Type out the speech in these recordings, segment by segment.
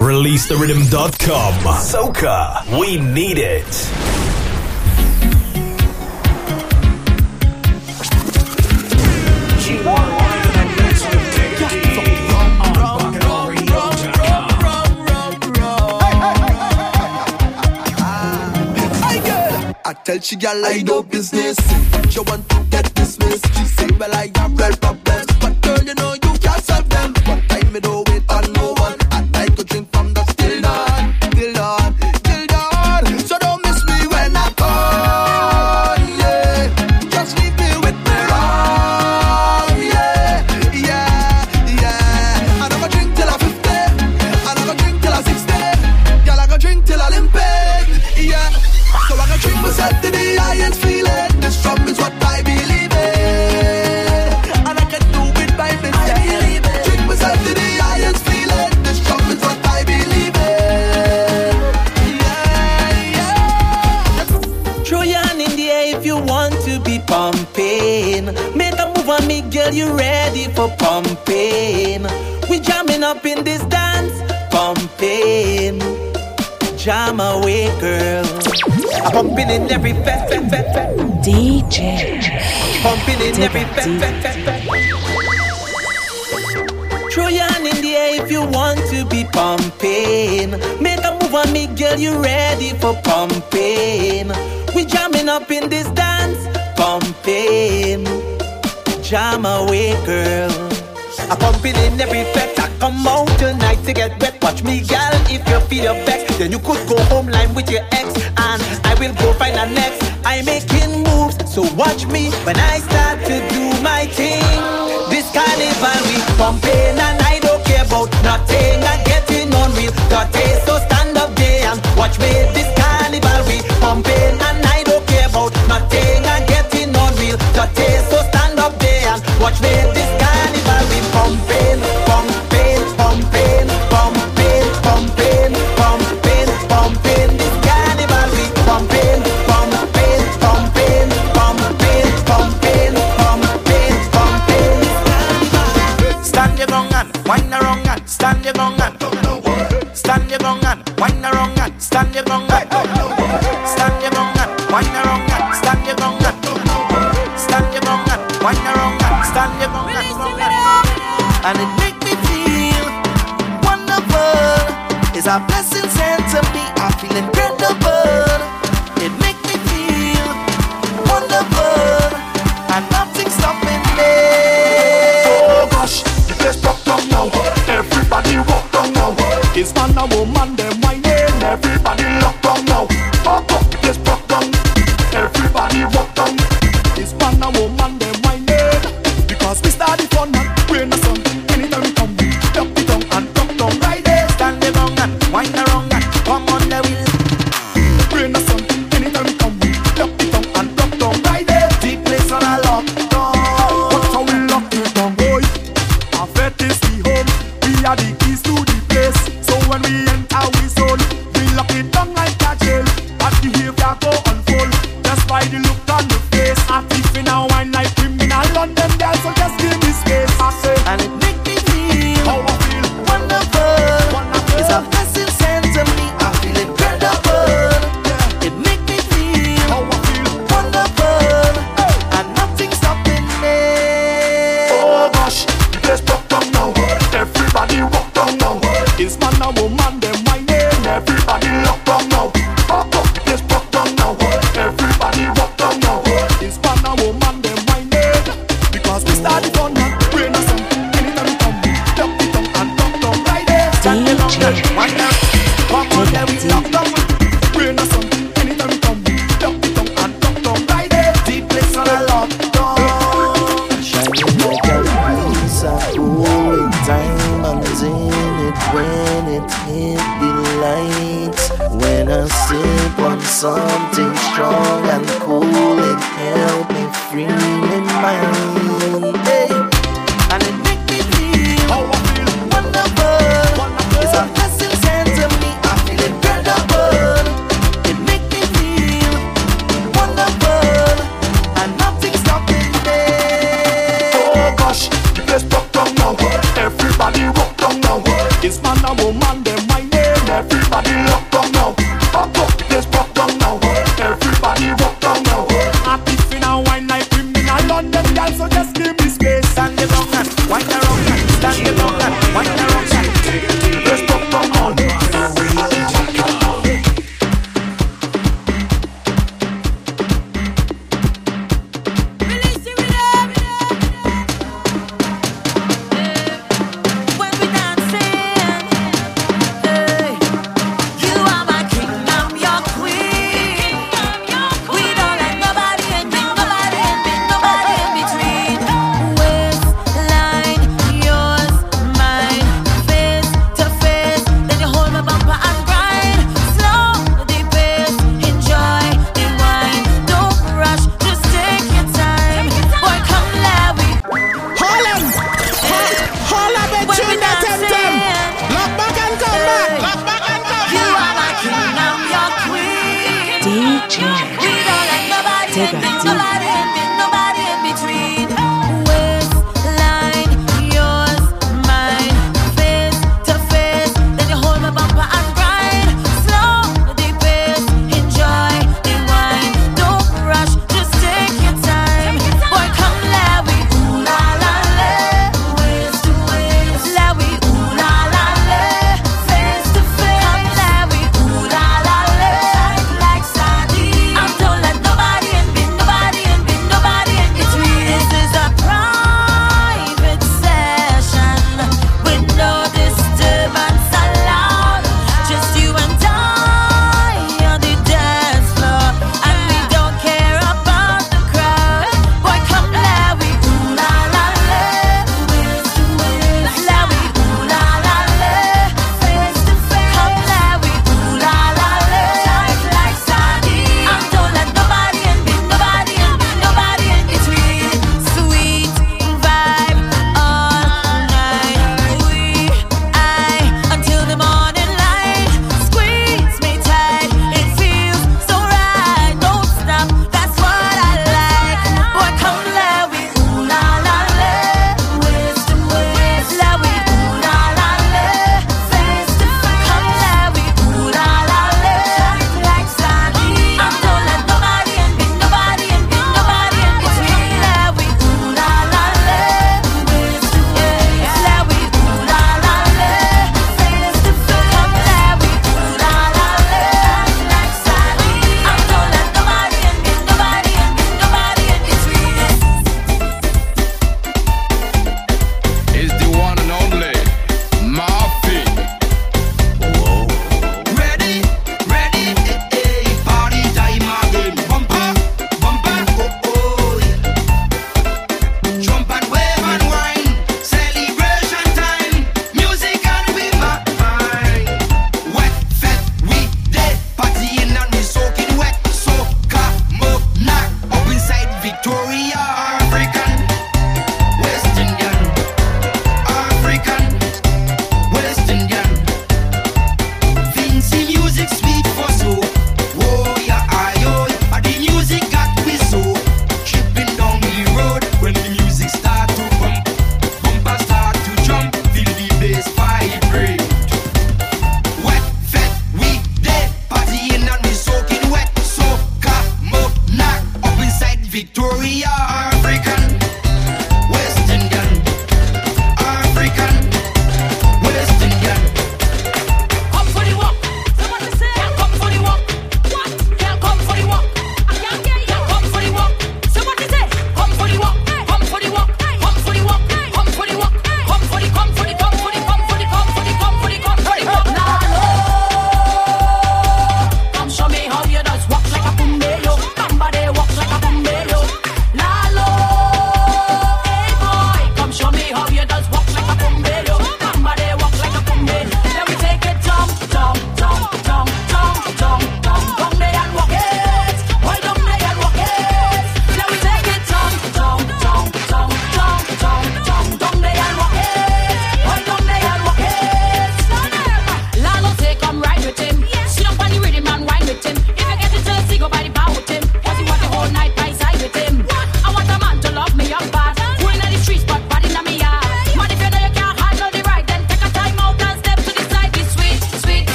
ReleaseTheRhythm.com. Soca, we need it. tell she gal I business. She want to get dismissed. She say, Well, I but girl, you know you can't solve them. What time it over? pumping. We jamming up in this dance, pumping. Jam away, girl. Pumping in every fest, fest, fest, fest. DJ. Pumping in every fest, fest, fest, fest. Throw your hand in the air if you want to be pumping. Make a move on me, girl. You ready for pumping? We jamming up in this dance, pumping. Jam away, girl. I'm pumping in every effect. I come out tonight to get wet. Watch me, gal. If you feel your back, then you could go home line with your ex, and I will go find a next. I'm making moves, so watch me when I start to do my thing. This carnival we pumping and always a blessing.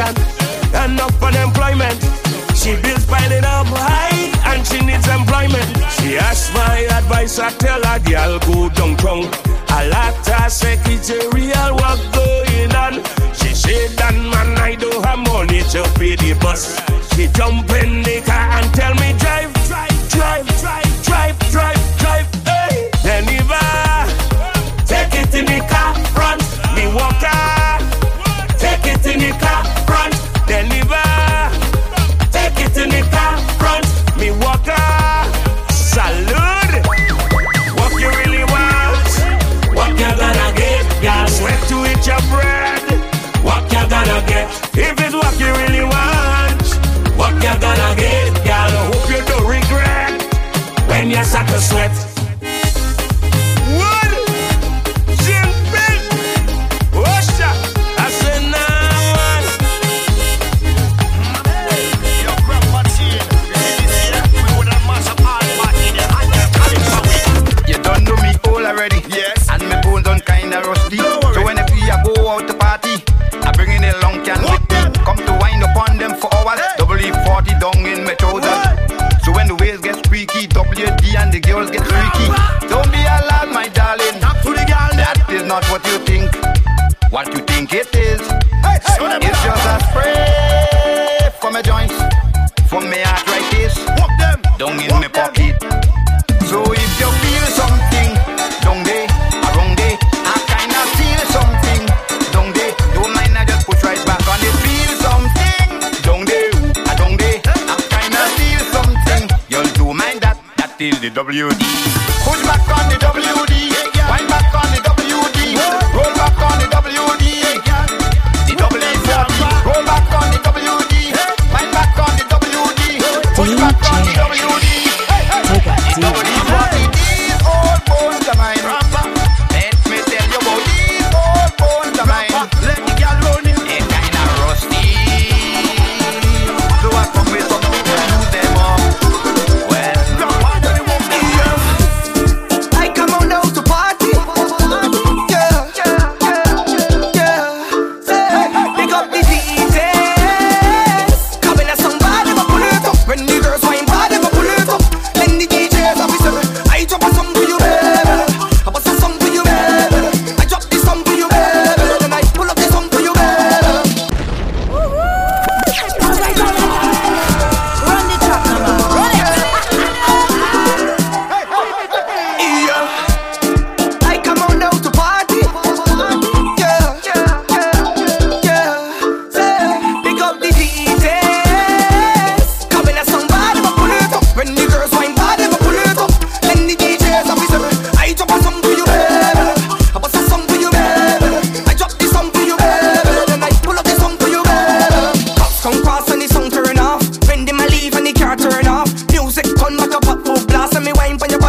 education and up unemployment. She bills piling up high and she needs employment. She asked my advice, I tell her, girl, go down town. A lot of secretarial work going on. She said, that man, I don't have money to pay the bus. She jump in the car and tell me yes, I can sweat.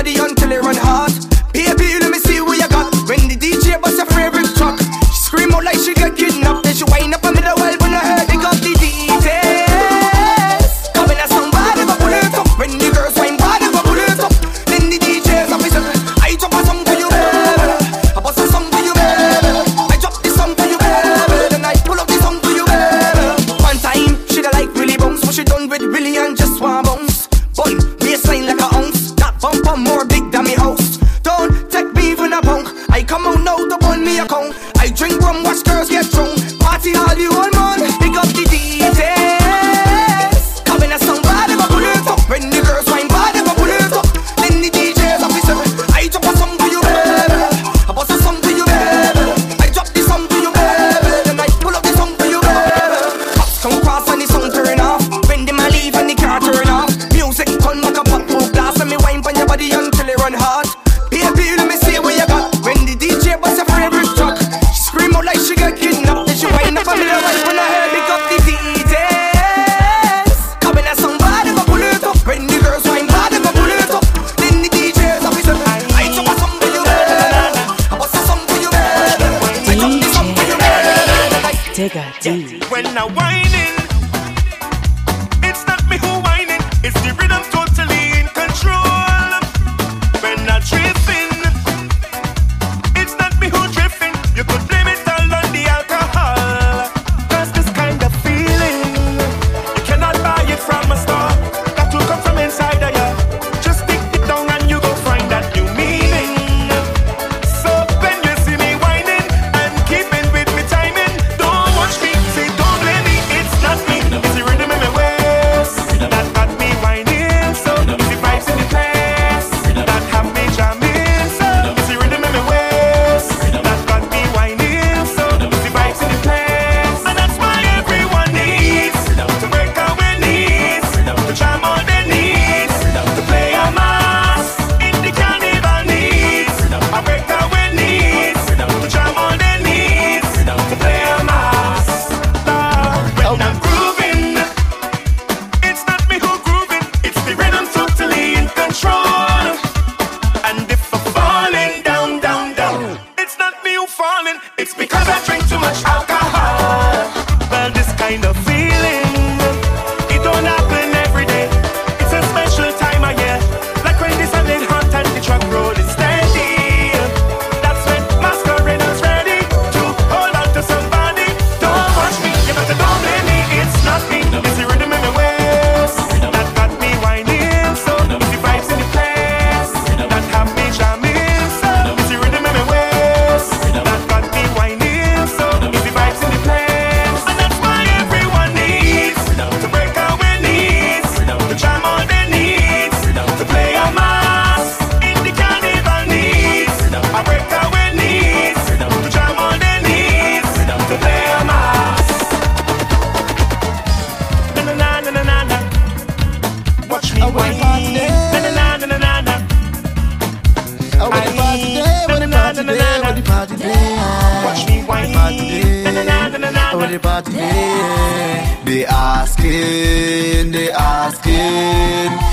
body until it run hard.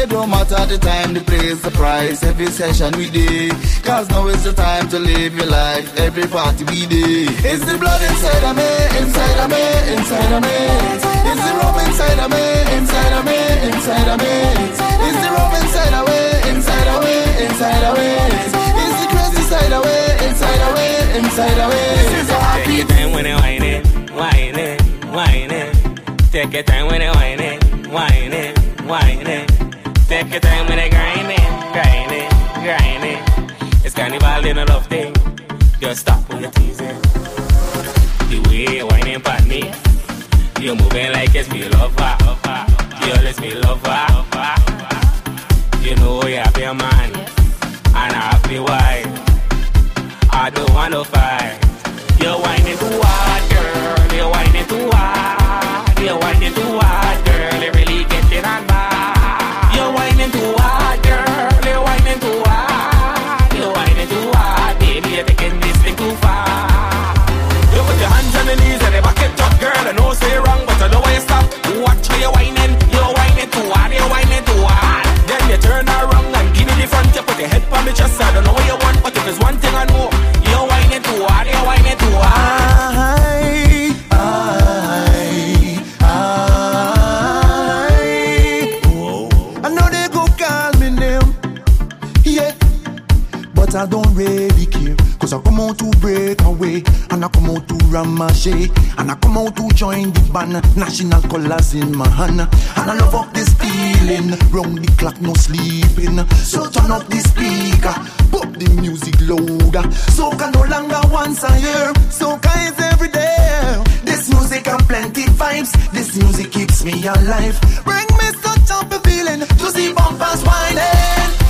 It don't matter the time, the place, the price, every session we do. Cause now is the time to live your life, every party we do. It's the blood inside of me, inside of me, inside of me. It's the rum inside of me, inside of me, inside of me. It's the rum inside of me, inside of me, inside of me. It's the crazy side of me, inside of me, inside of me. This is a happy time when I whine it, whine it, whine it. Take your time when it whine it, whine it, whine it. Take your time when it grind it, grind it, grind it. It's carnival in a love thing. Just stop when you're teasing. The way you're whining at me, you're moving like it's me lover. You're it's me lover. You know you have your man, and I have the wife. I don't want to fight. You're whining too hard, girl. You're whining too hard. You're whining too hard, girl. I know say wrong, but I know why you stop. Watch how you're whining. You're whining too hard. You're whining too hard. Then you turn around and give me the front. You put your head on me chest. I don't know what you want, but if there's one thing I know, you're whining too hard. You're straight away. And I come out to Ramajay. And I come out to join the band. National colors in my hand. And I love up this feeling. Round the clock, no sleeping. So turn up the speaker. Put the music louder. Soca no longer once a year. Soca is every day. This music and plenty vibes. This music keeps me alive. Bring me such a feeling to see bumpers whining.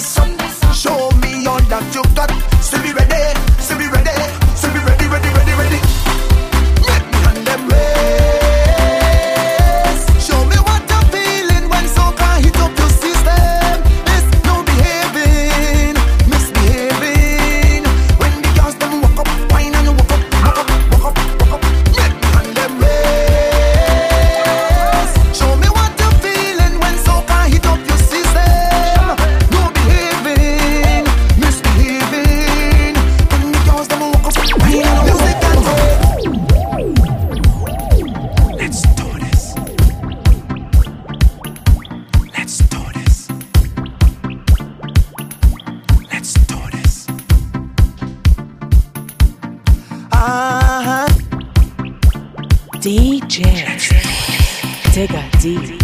Show me all that you got. So we ready. Digga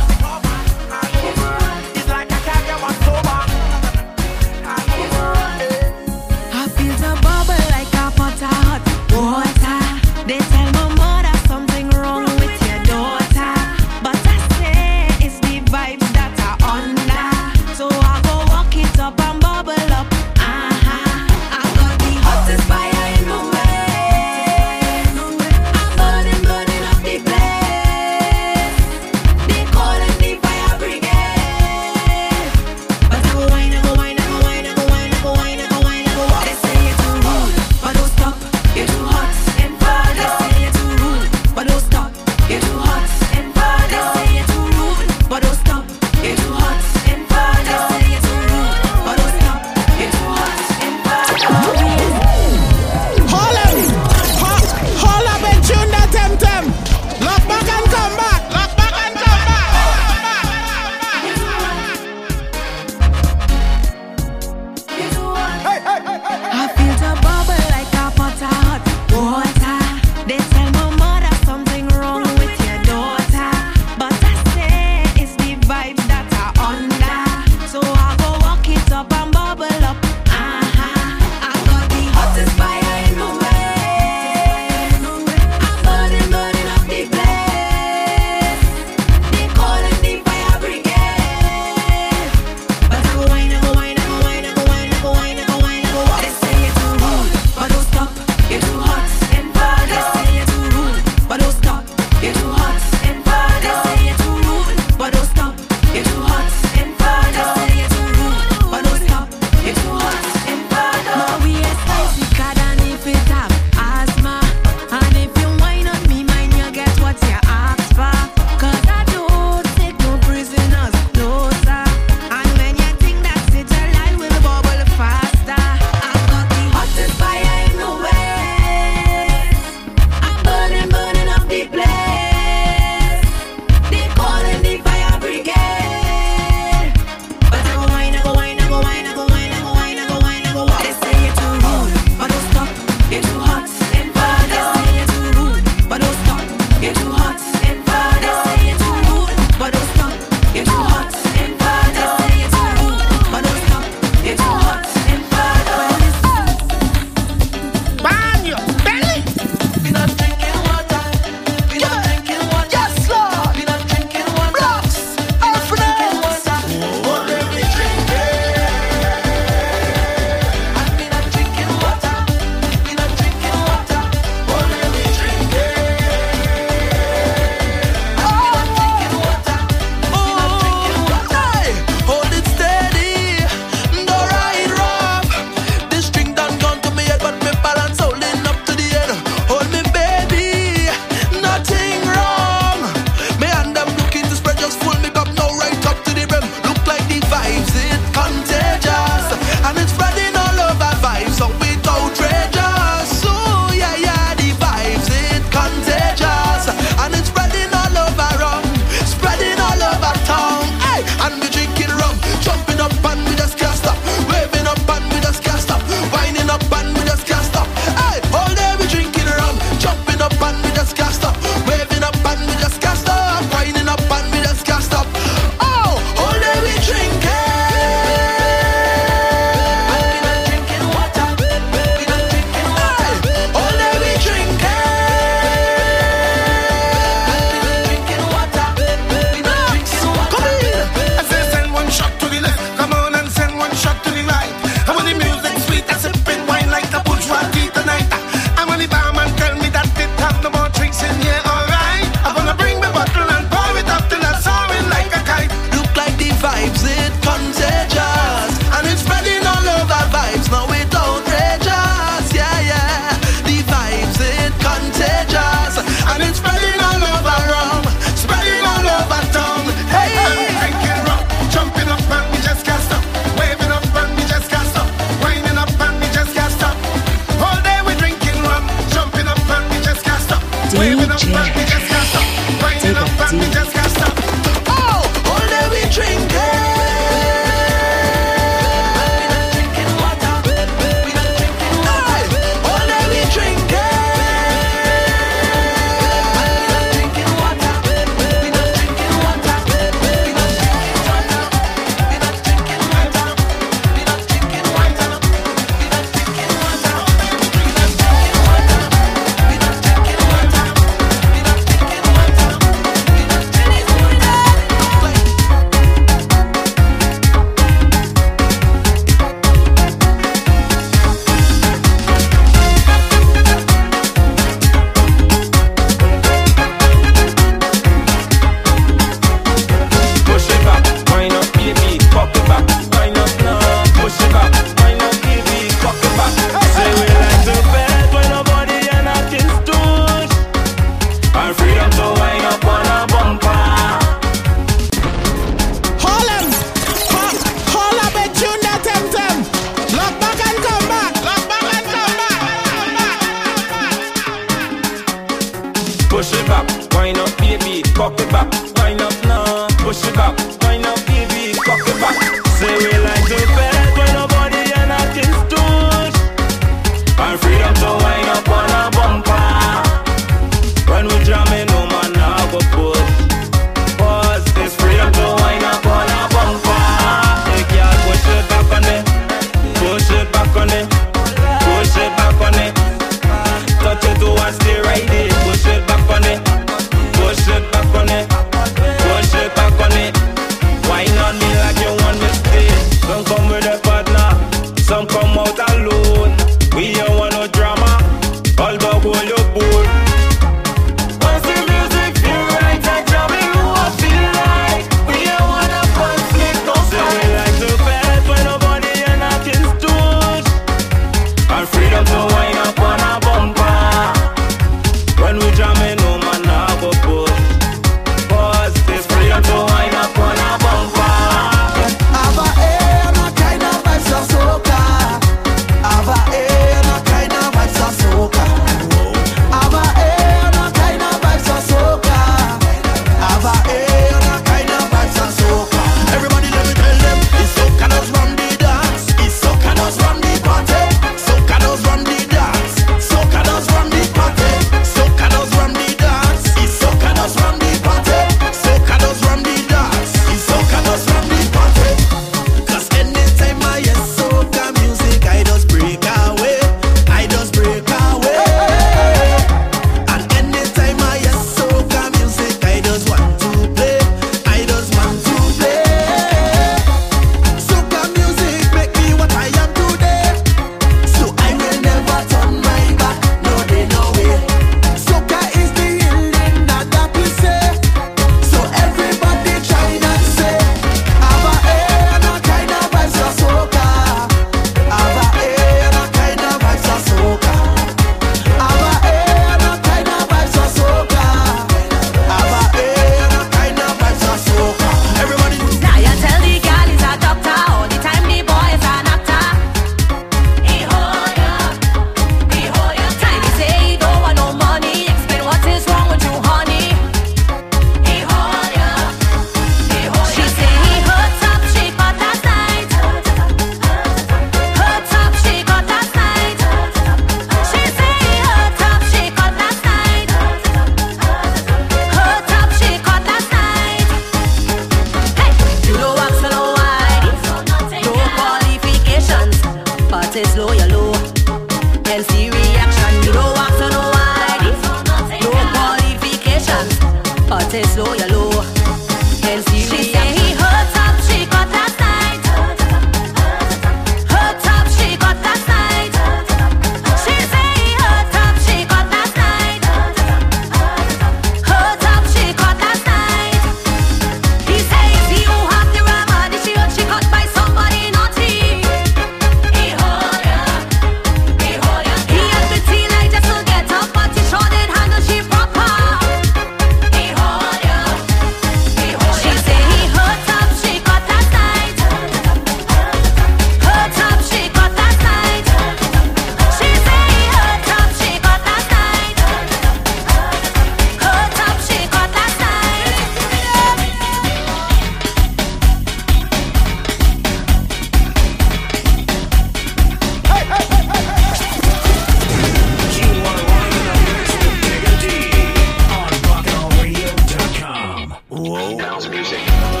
House music.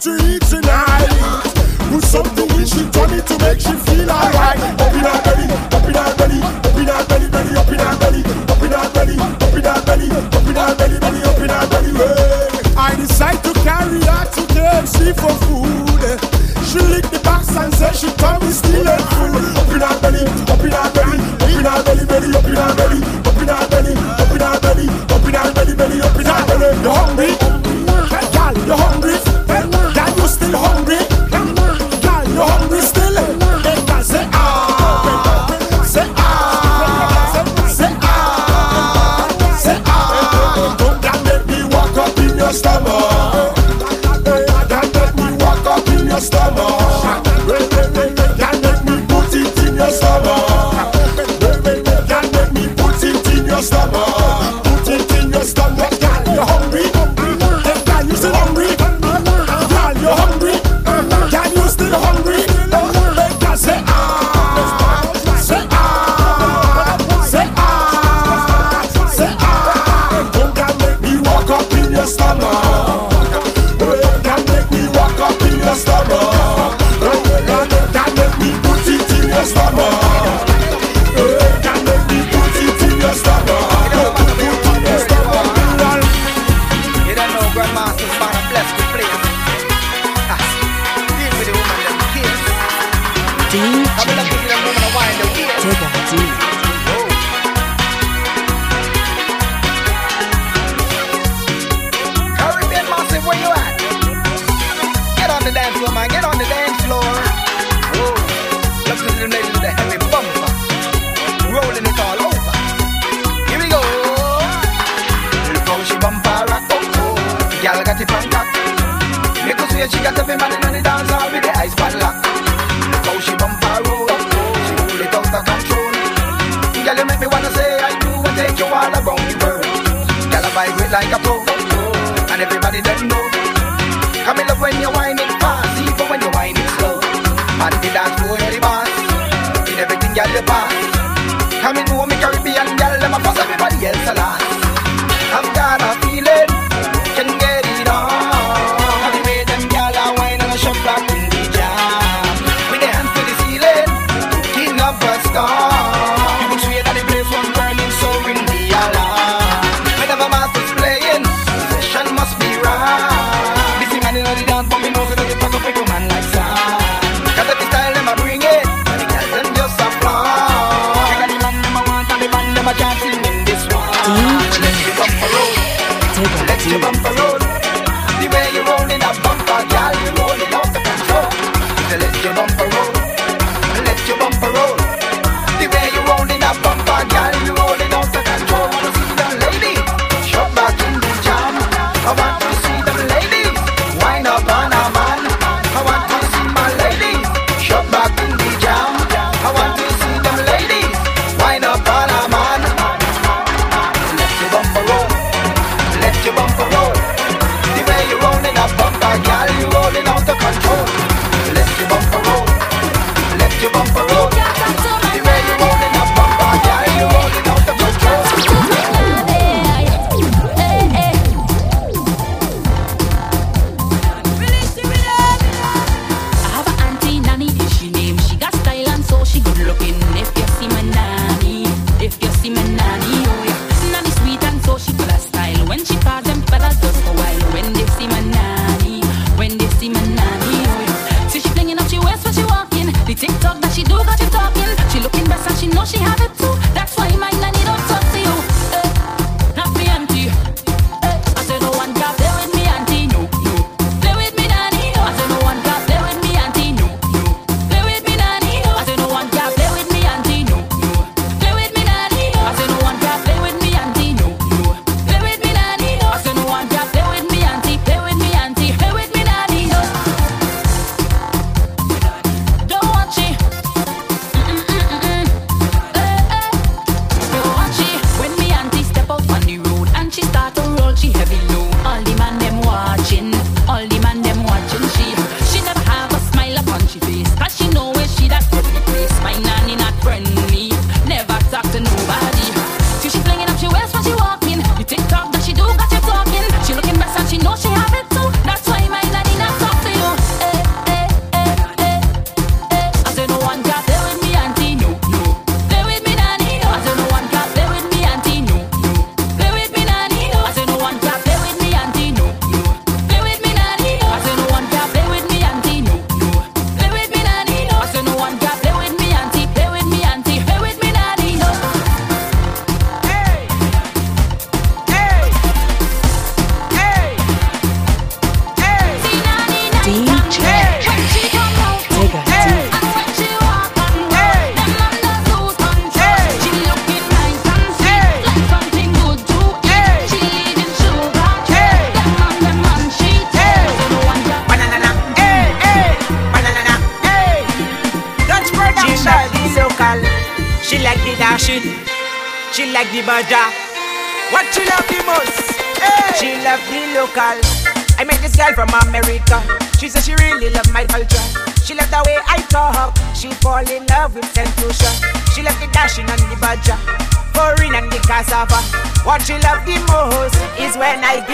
Take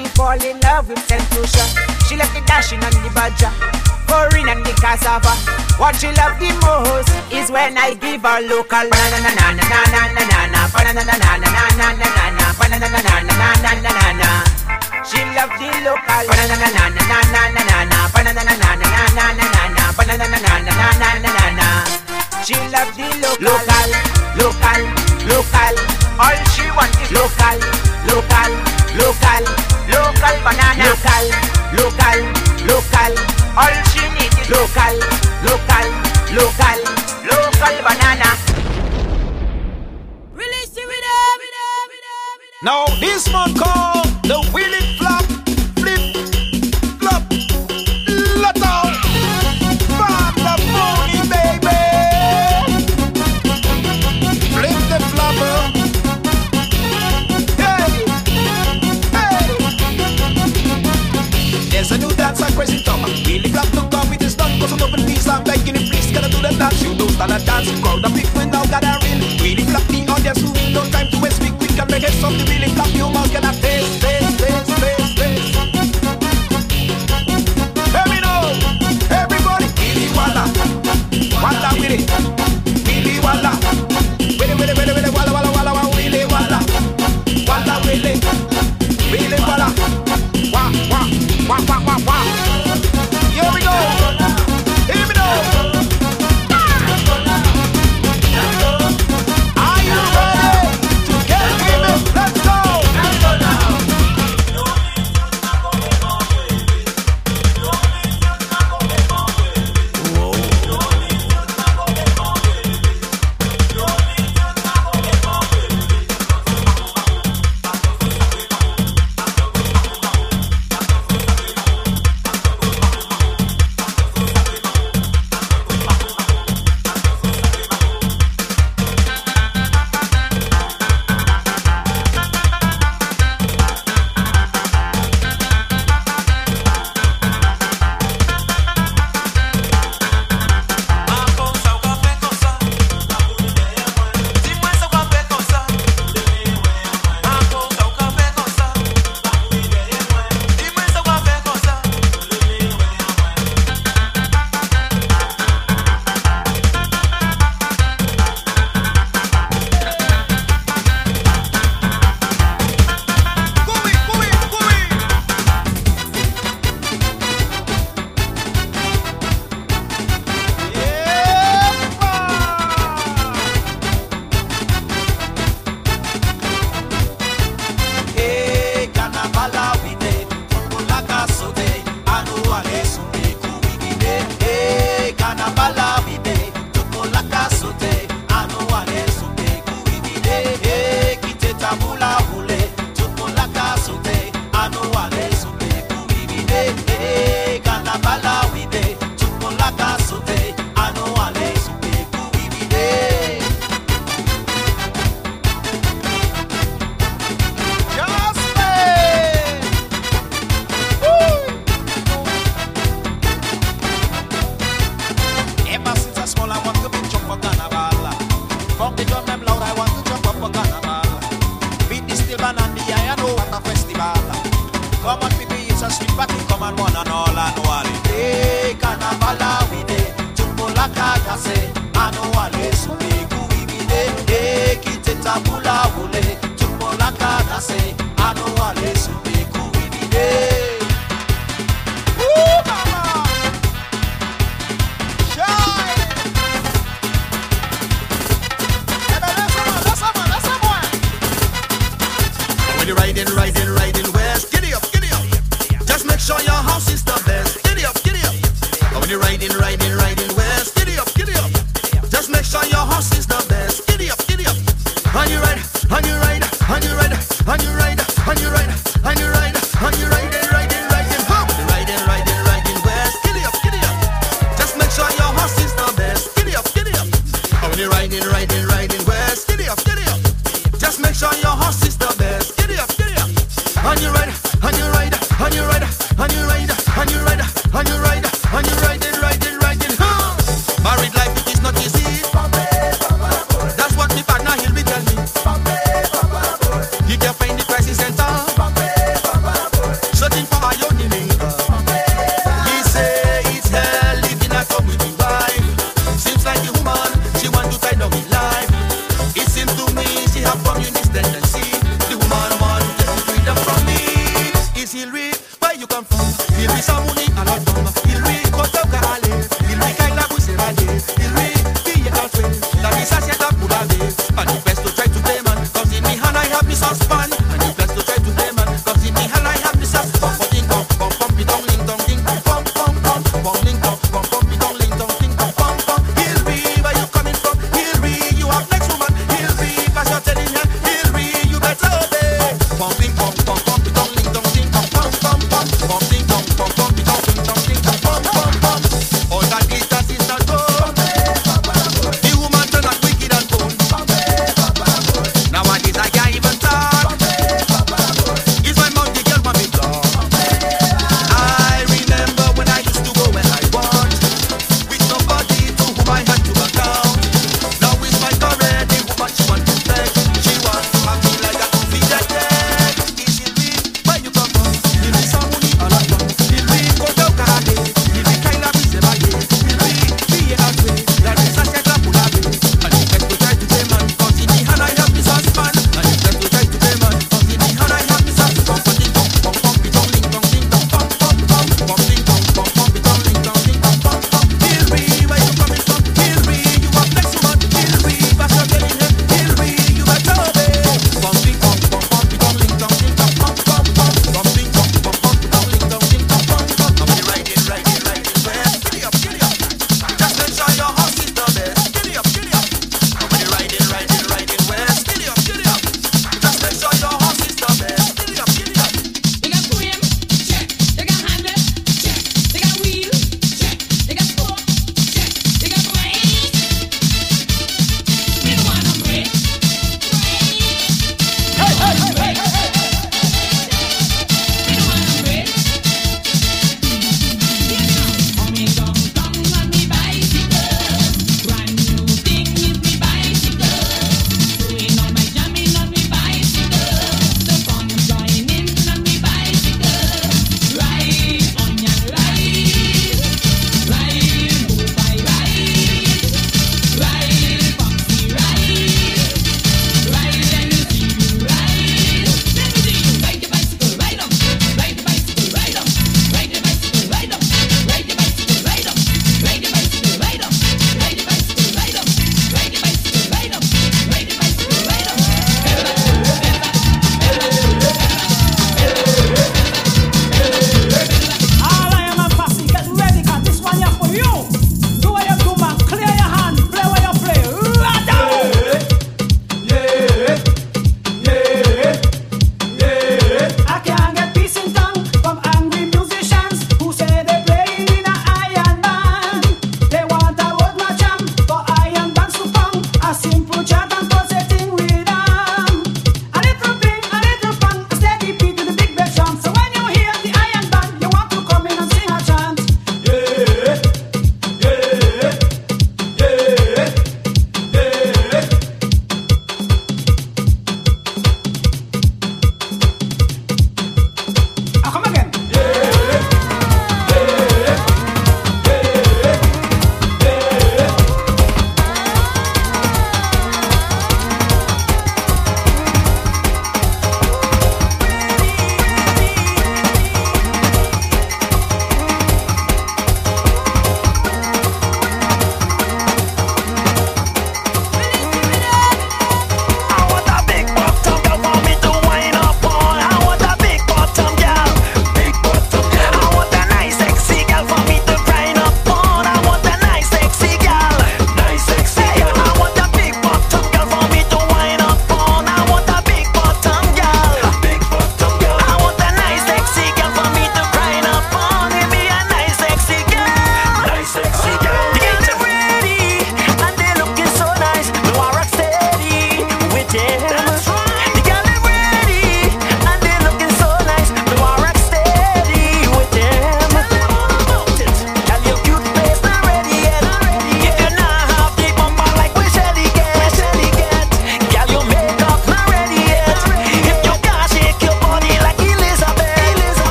she fall in love with Sentosa. She left the dasheen and the badger, foreign and the cassava. What she love the most is when I give her local na na na na na na na na na na na na na na na na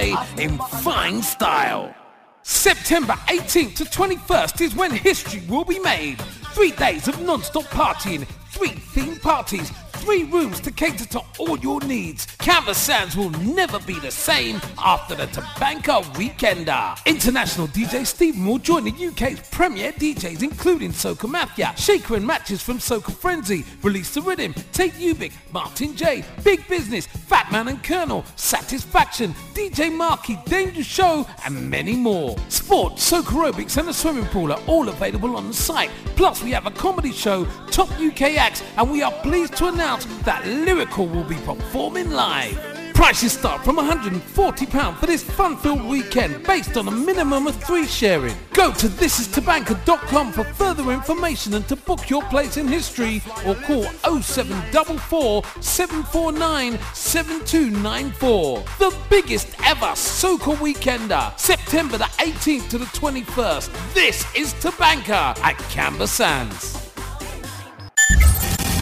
in fine style. September 18th to 21st is when history will be made. Three days of non-stop partying, three theme parties, three rooms to cater to all your needs. Camber Sands will never be the same after the Tabanka Weekender. International DJ Steve Moore join the UK's premier DJs including Soca Mafia, Shaker and Matches from Soca Frenzy, Release the Rhythm, Tate Ubik, Martin J, Big Business, Fat Man and Colonel, Satisfaction, DJ Marky, Danger Show and many more. Sports, Soca aerobics and a swimming pool are all available on the site. Plus we have a comedy show, Top UK Acts and we are pleased to announce that Lyrikal will be performing live. Prices start from £140 for this fun-filled weekend based on a minimum of three sharing. Go to thisistabanka.com for further information and to book your place in history or call 0744 749 7294. The biggest ever Soca Weekender, September the 18th to the 21st. This is Tabanka at Camber Sands.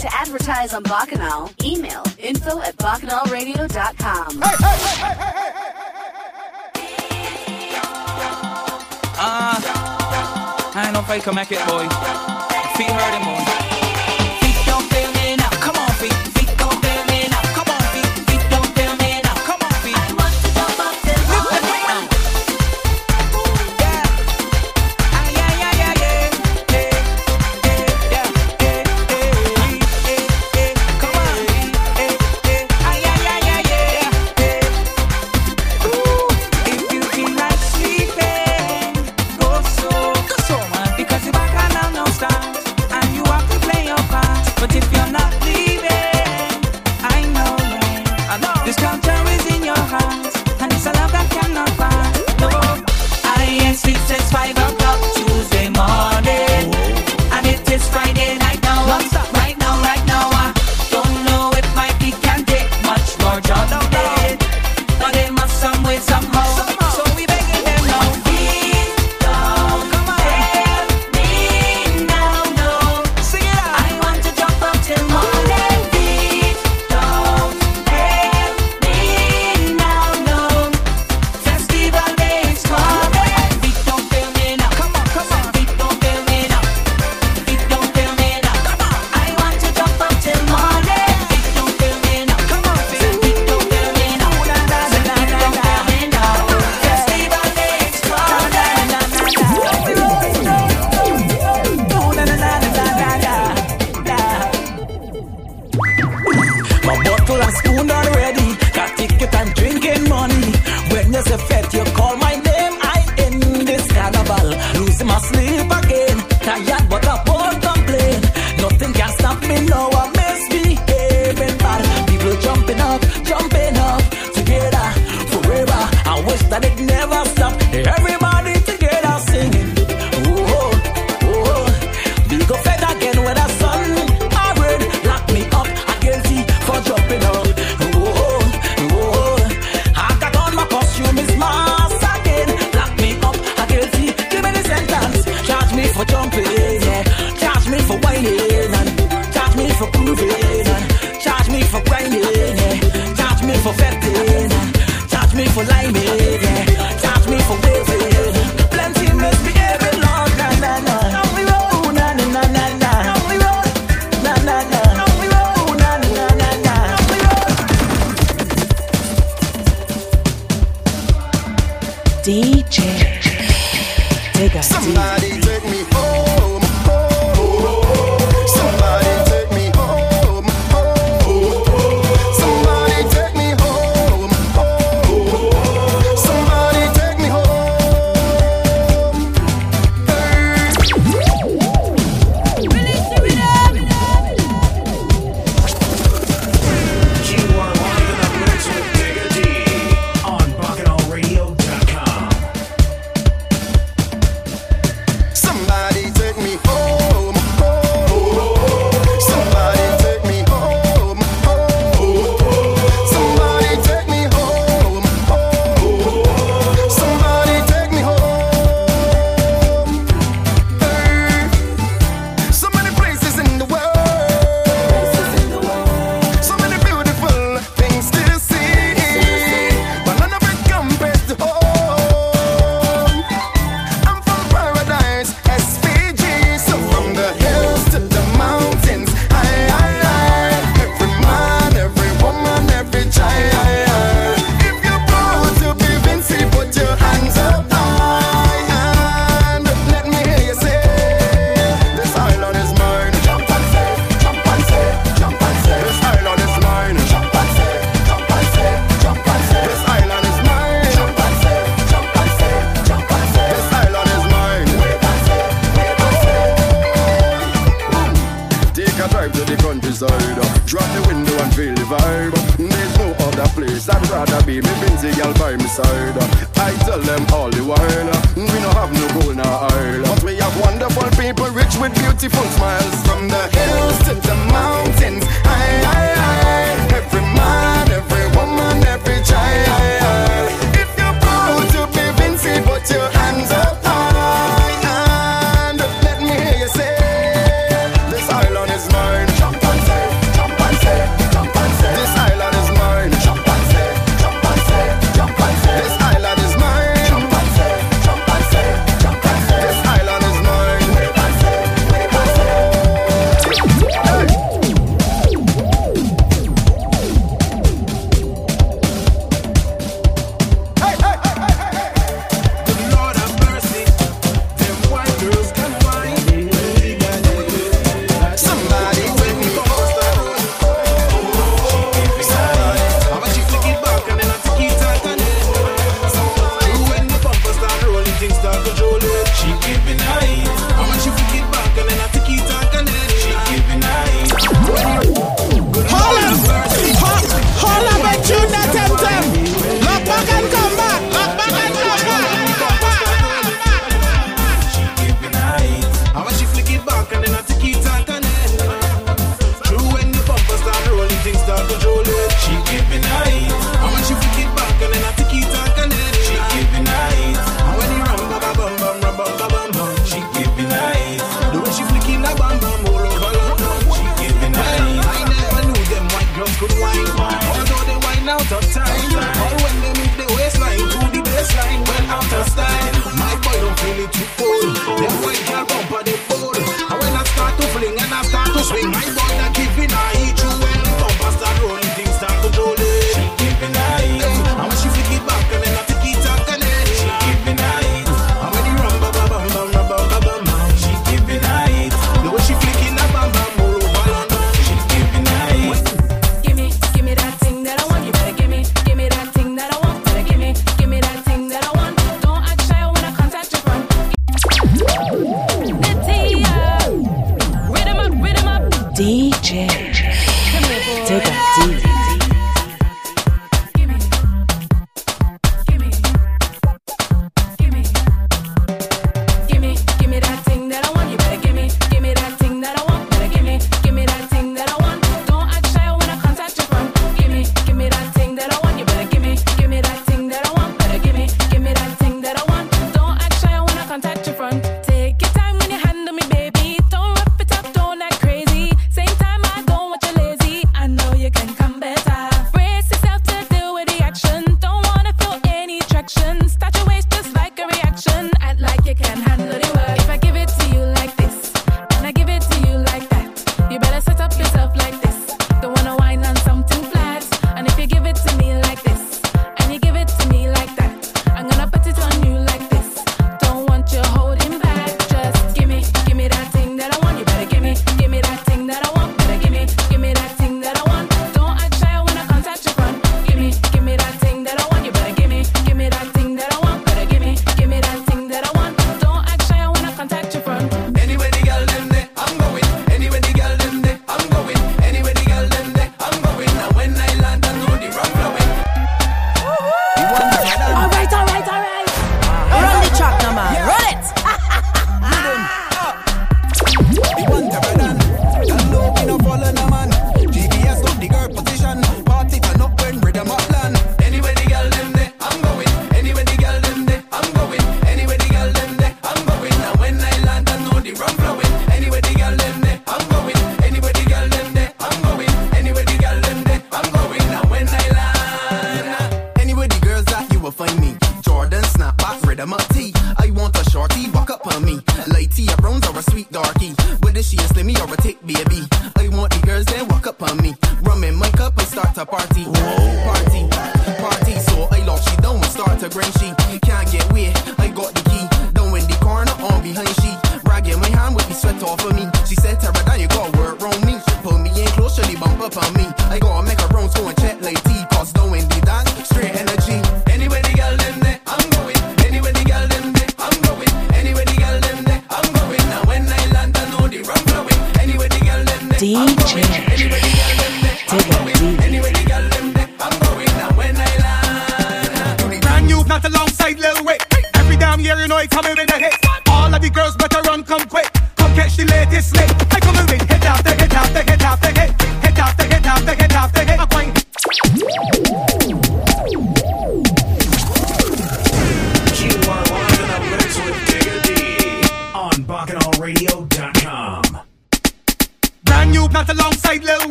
To advertise on Bacchanal, email info at bacchanalradio.com. Hey, hey, hey, hey, hey, Ah, uh, I ain't no faker, make it boy. Feet hurting, boy.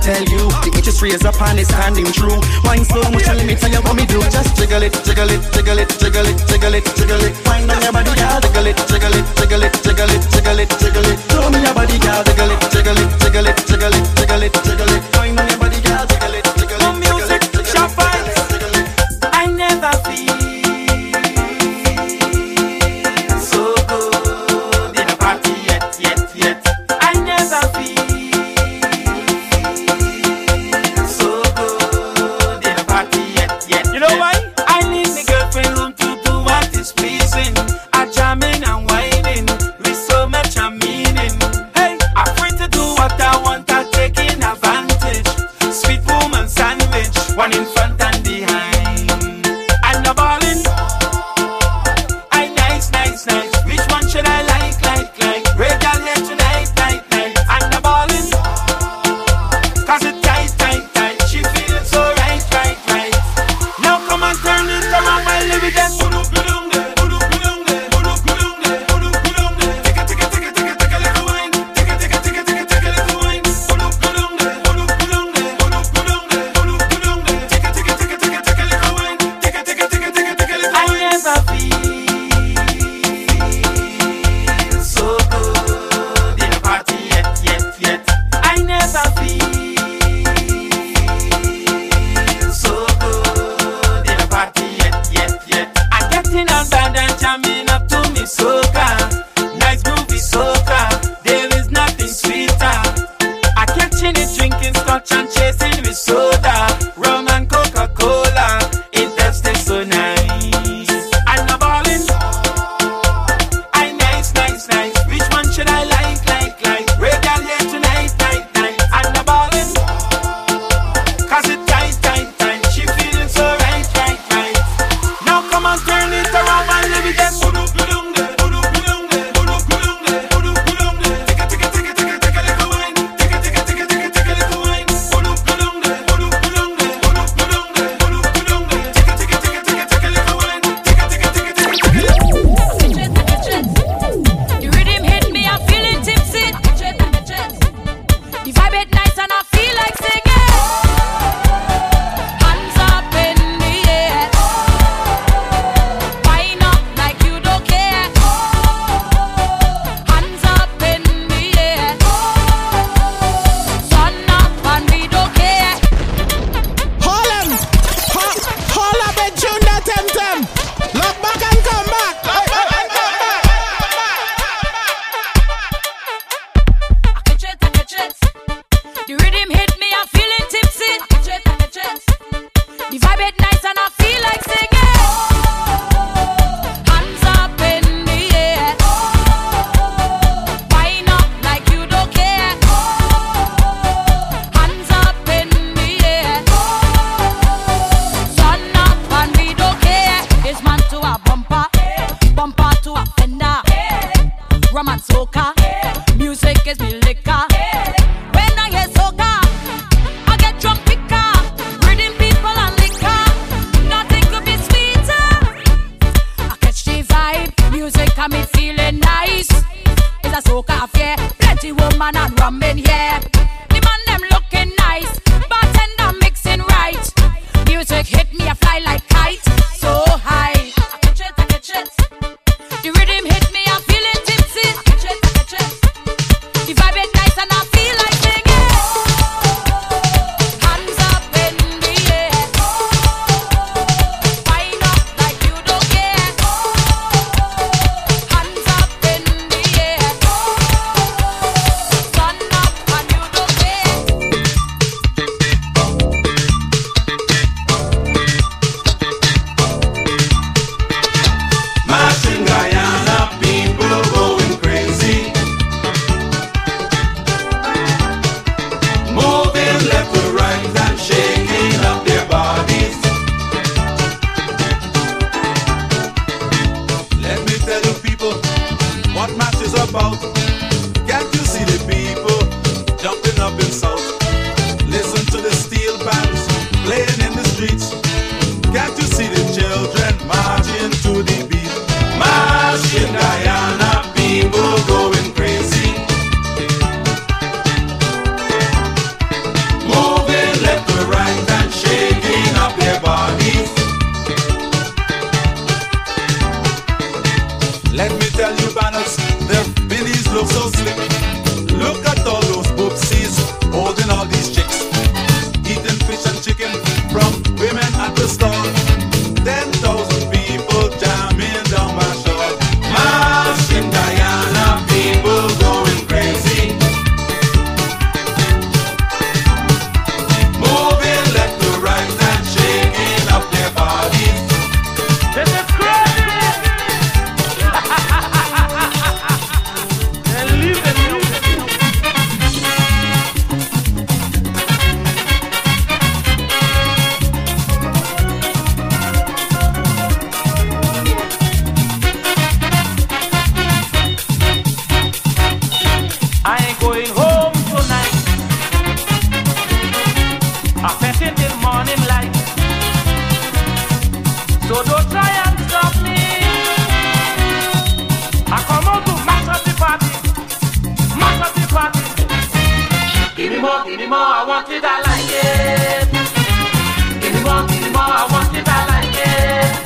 tell you, the interest is up and it's standing true. Wine so much? let me tell you what me do. Just jiggle it, jiggle it, jiggle it, jiggle it, jiggle it, jiggle it. Find on your body, girl, jiggle it, jiggle it, jiggle it, jiggle it, jiggle it, jiggle it. Show me your body, girl, jiggle it, jiggle it, jiggle it, jiggle it, jiggle it, jiggle it. Find on your body, girl. give me more, I want it, I like it. Give me more, give me more, I want it, I like it.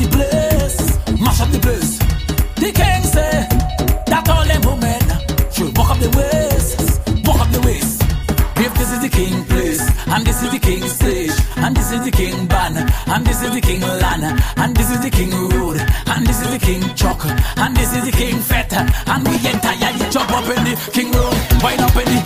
the place, mash up the place. The king say that all them women should walk up the waist, walk up the waist. If this is the king place, and this is the king stage, and this is the king banner, and this is the king land, and this is the king road, and this is the king chalk, and this is the king feta, and we entire you jump up in the king road, wind up in the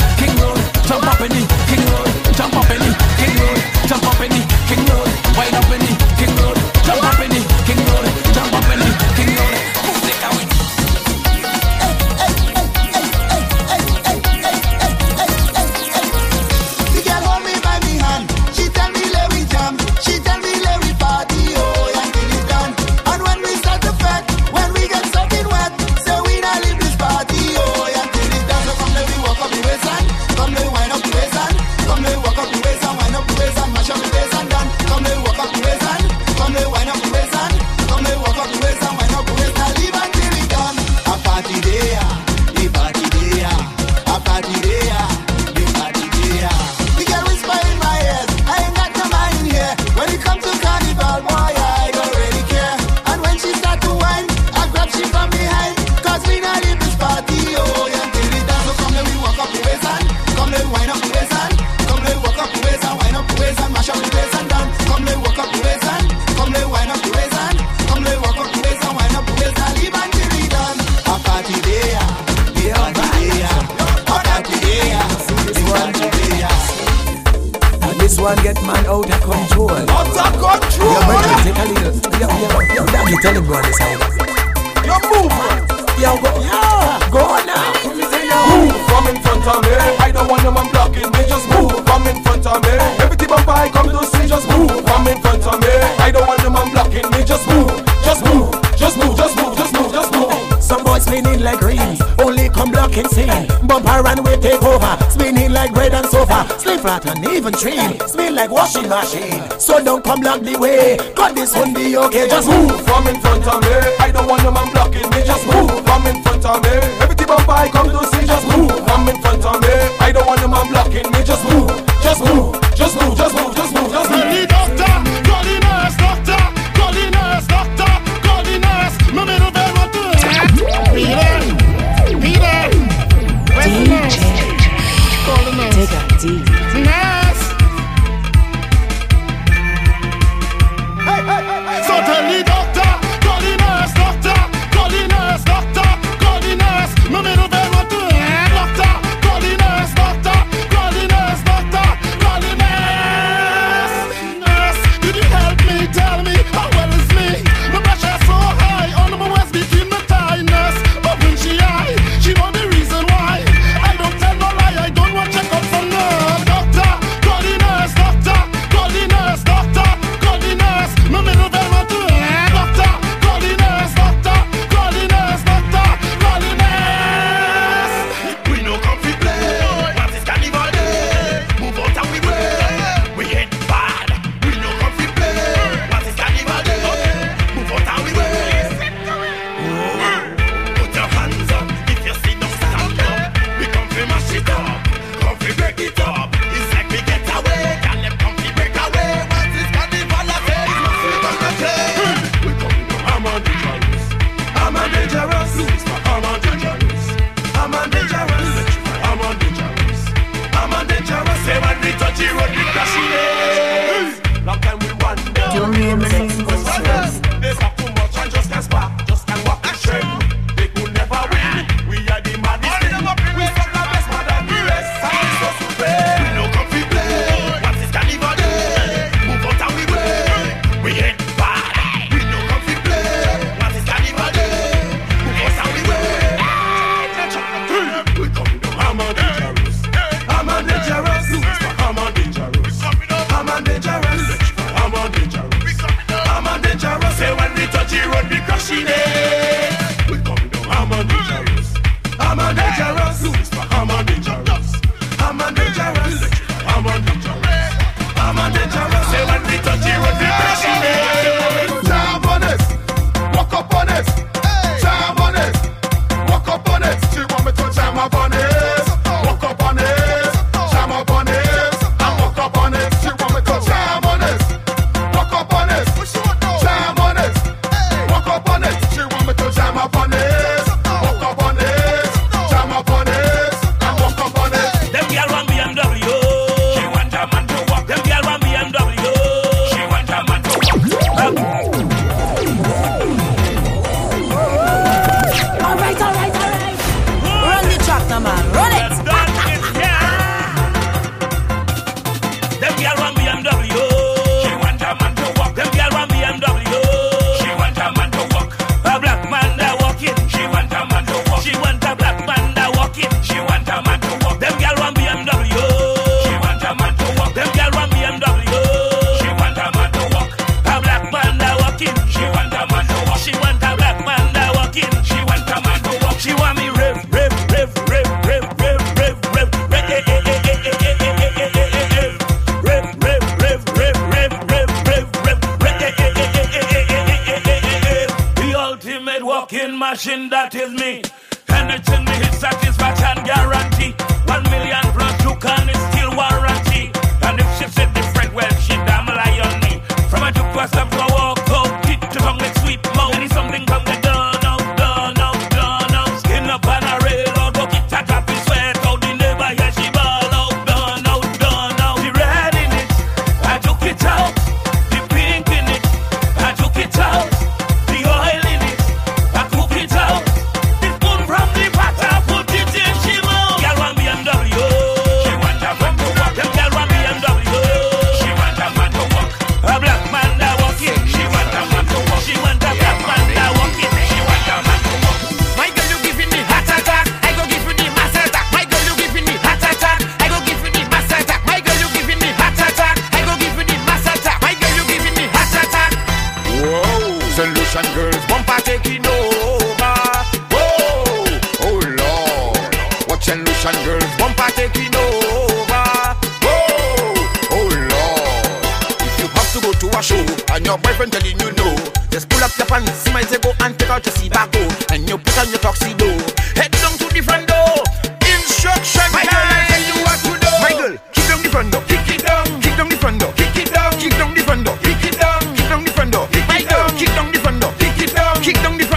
Kick down, kick down the front. Kick it down, kick down the front door. Kick it down, kick down the front door. Kick it down, kick down the front door. Kick it down, kick down the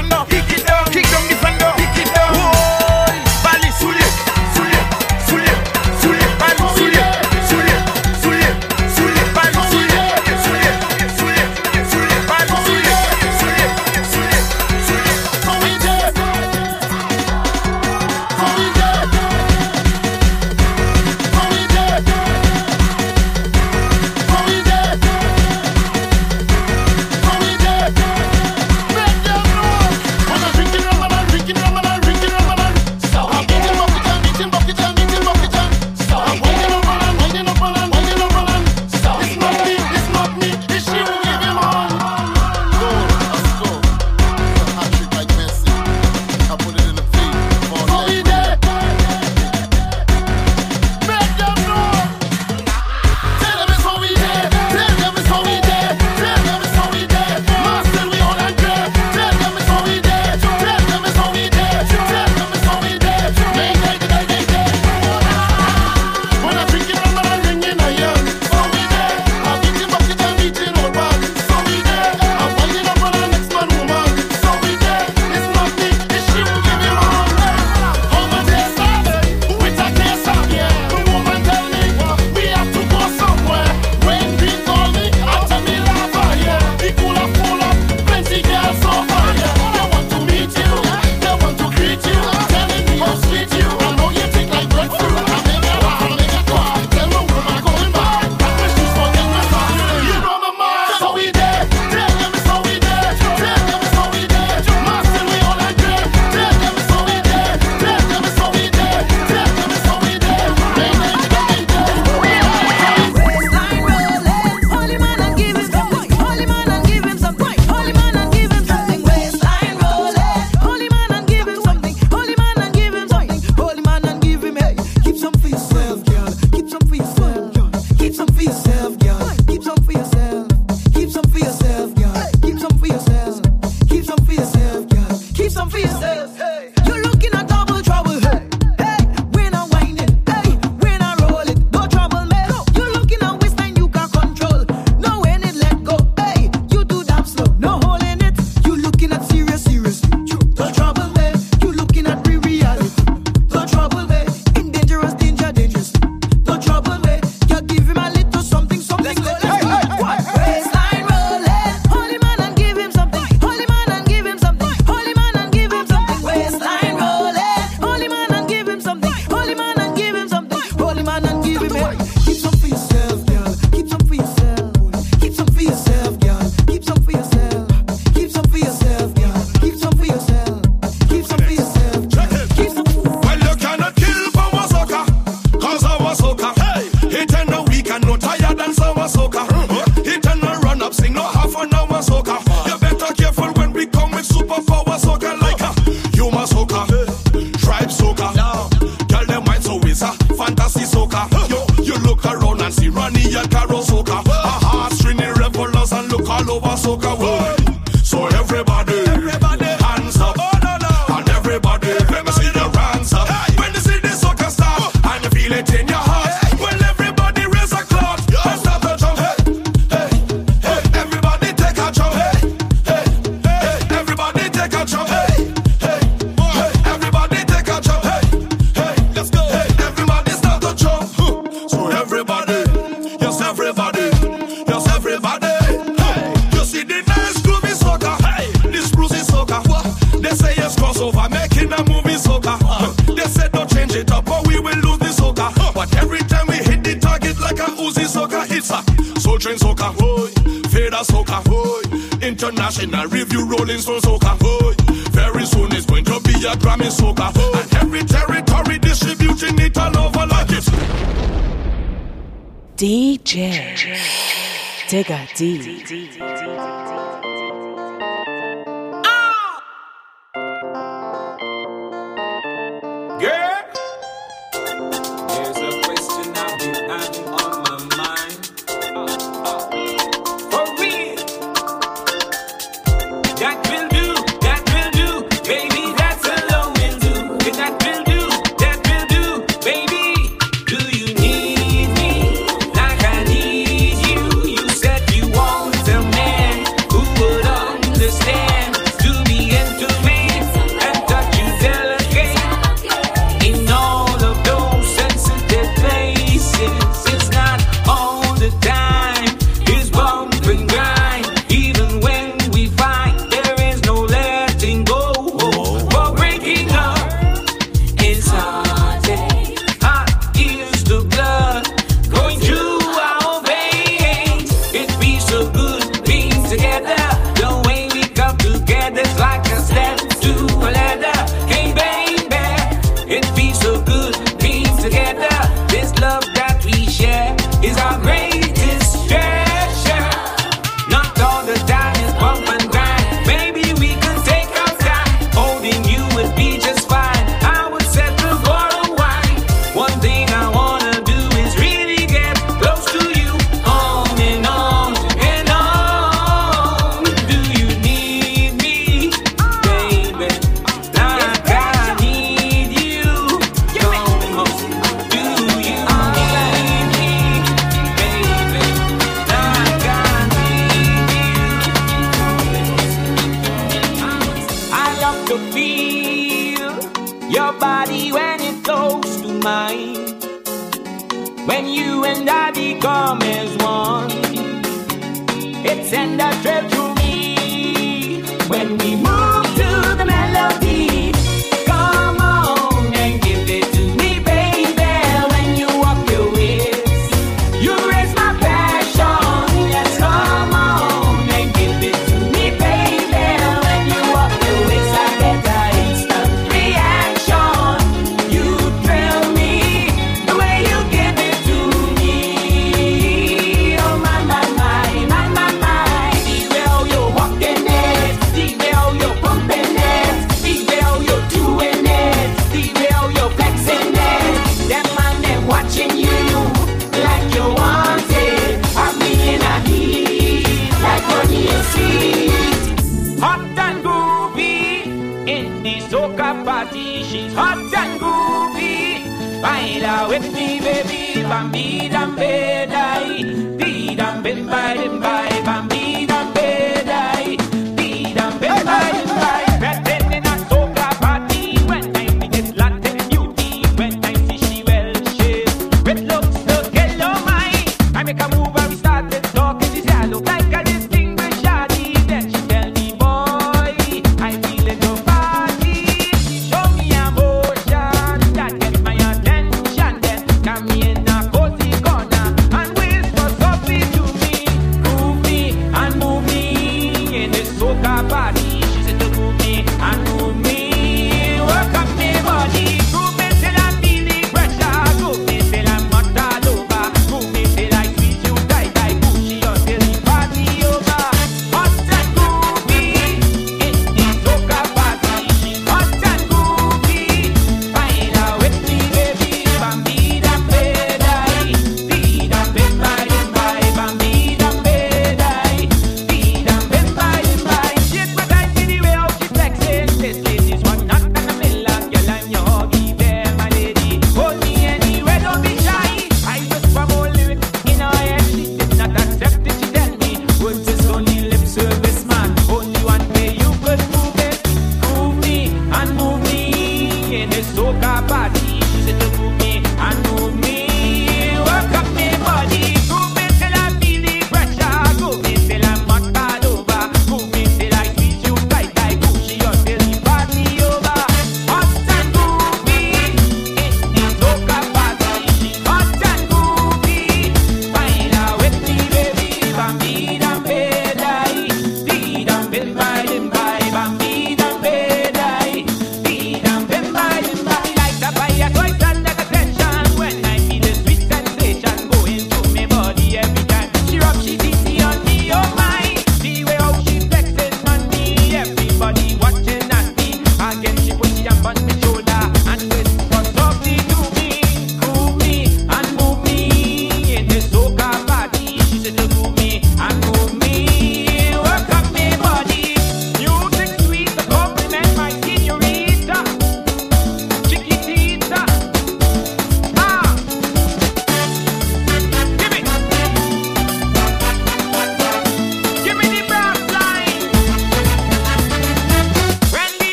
DJ Digga D. Baila with me, baby, bambi, dambe, dai, di, dambe, bye, bye.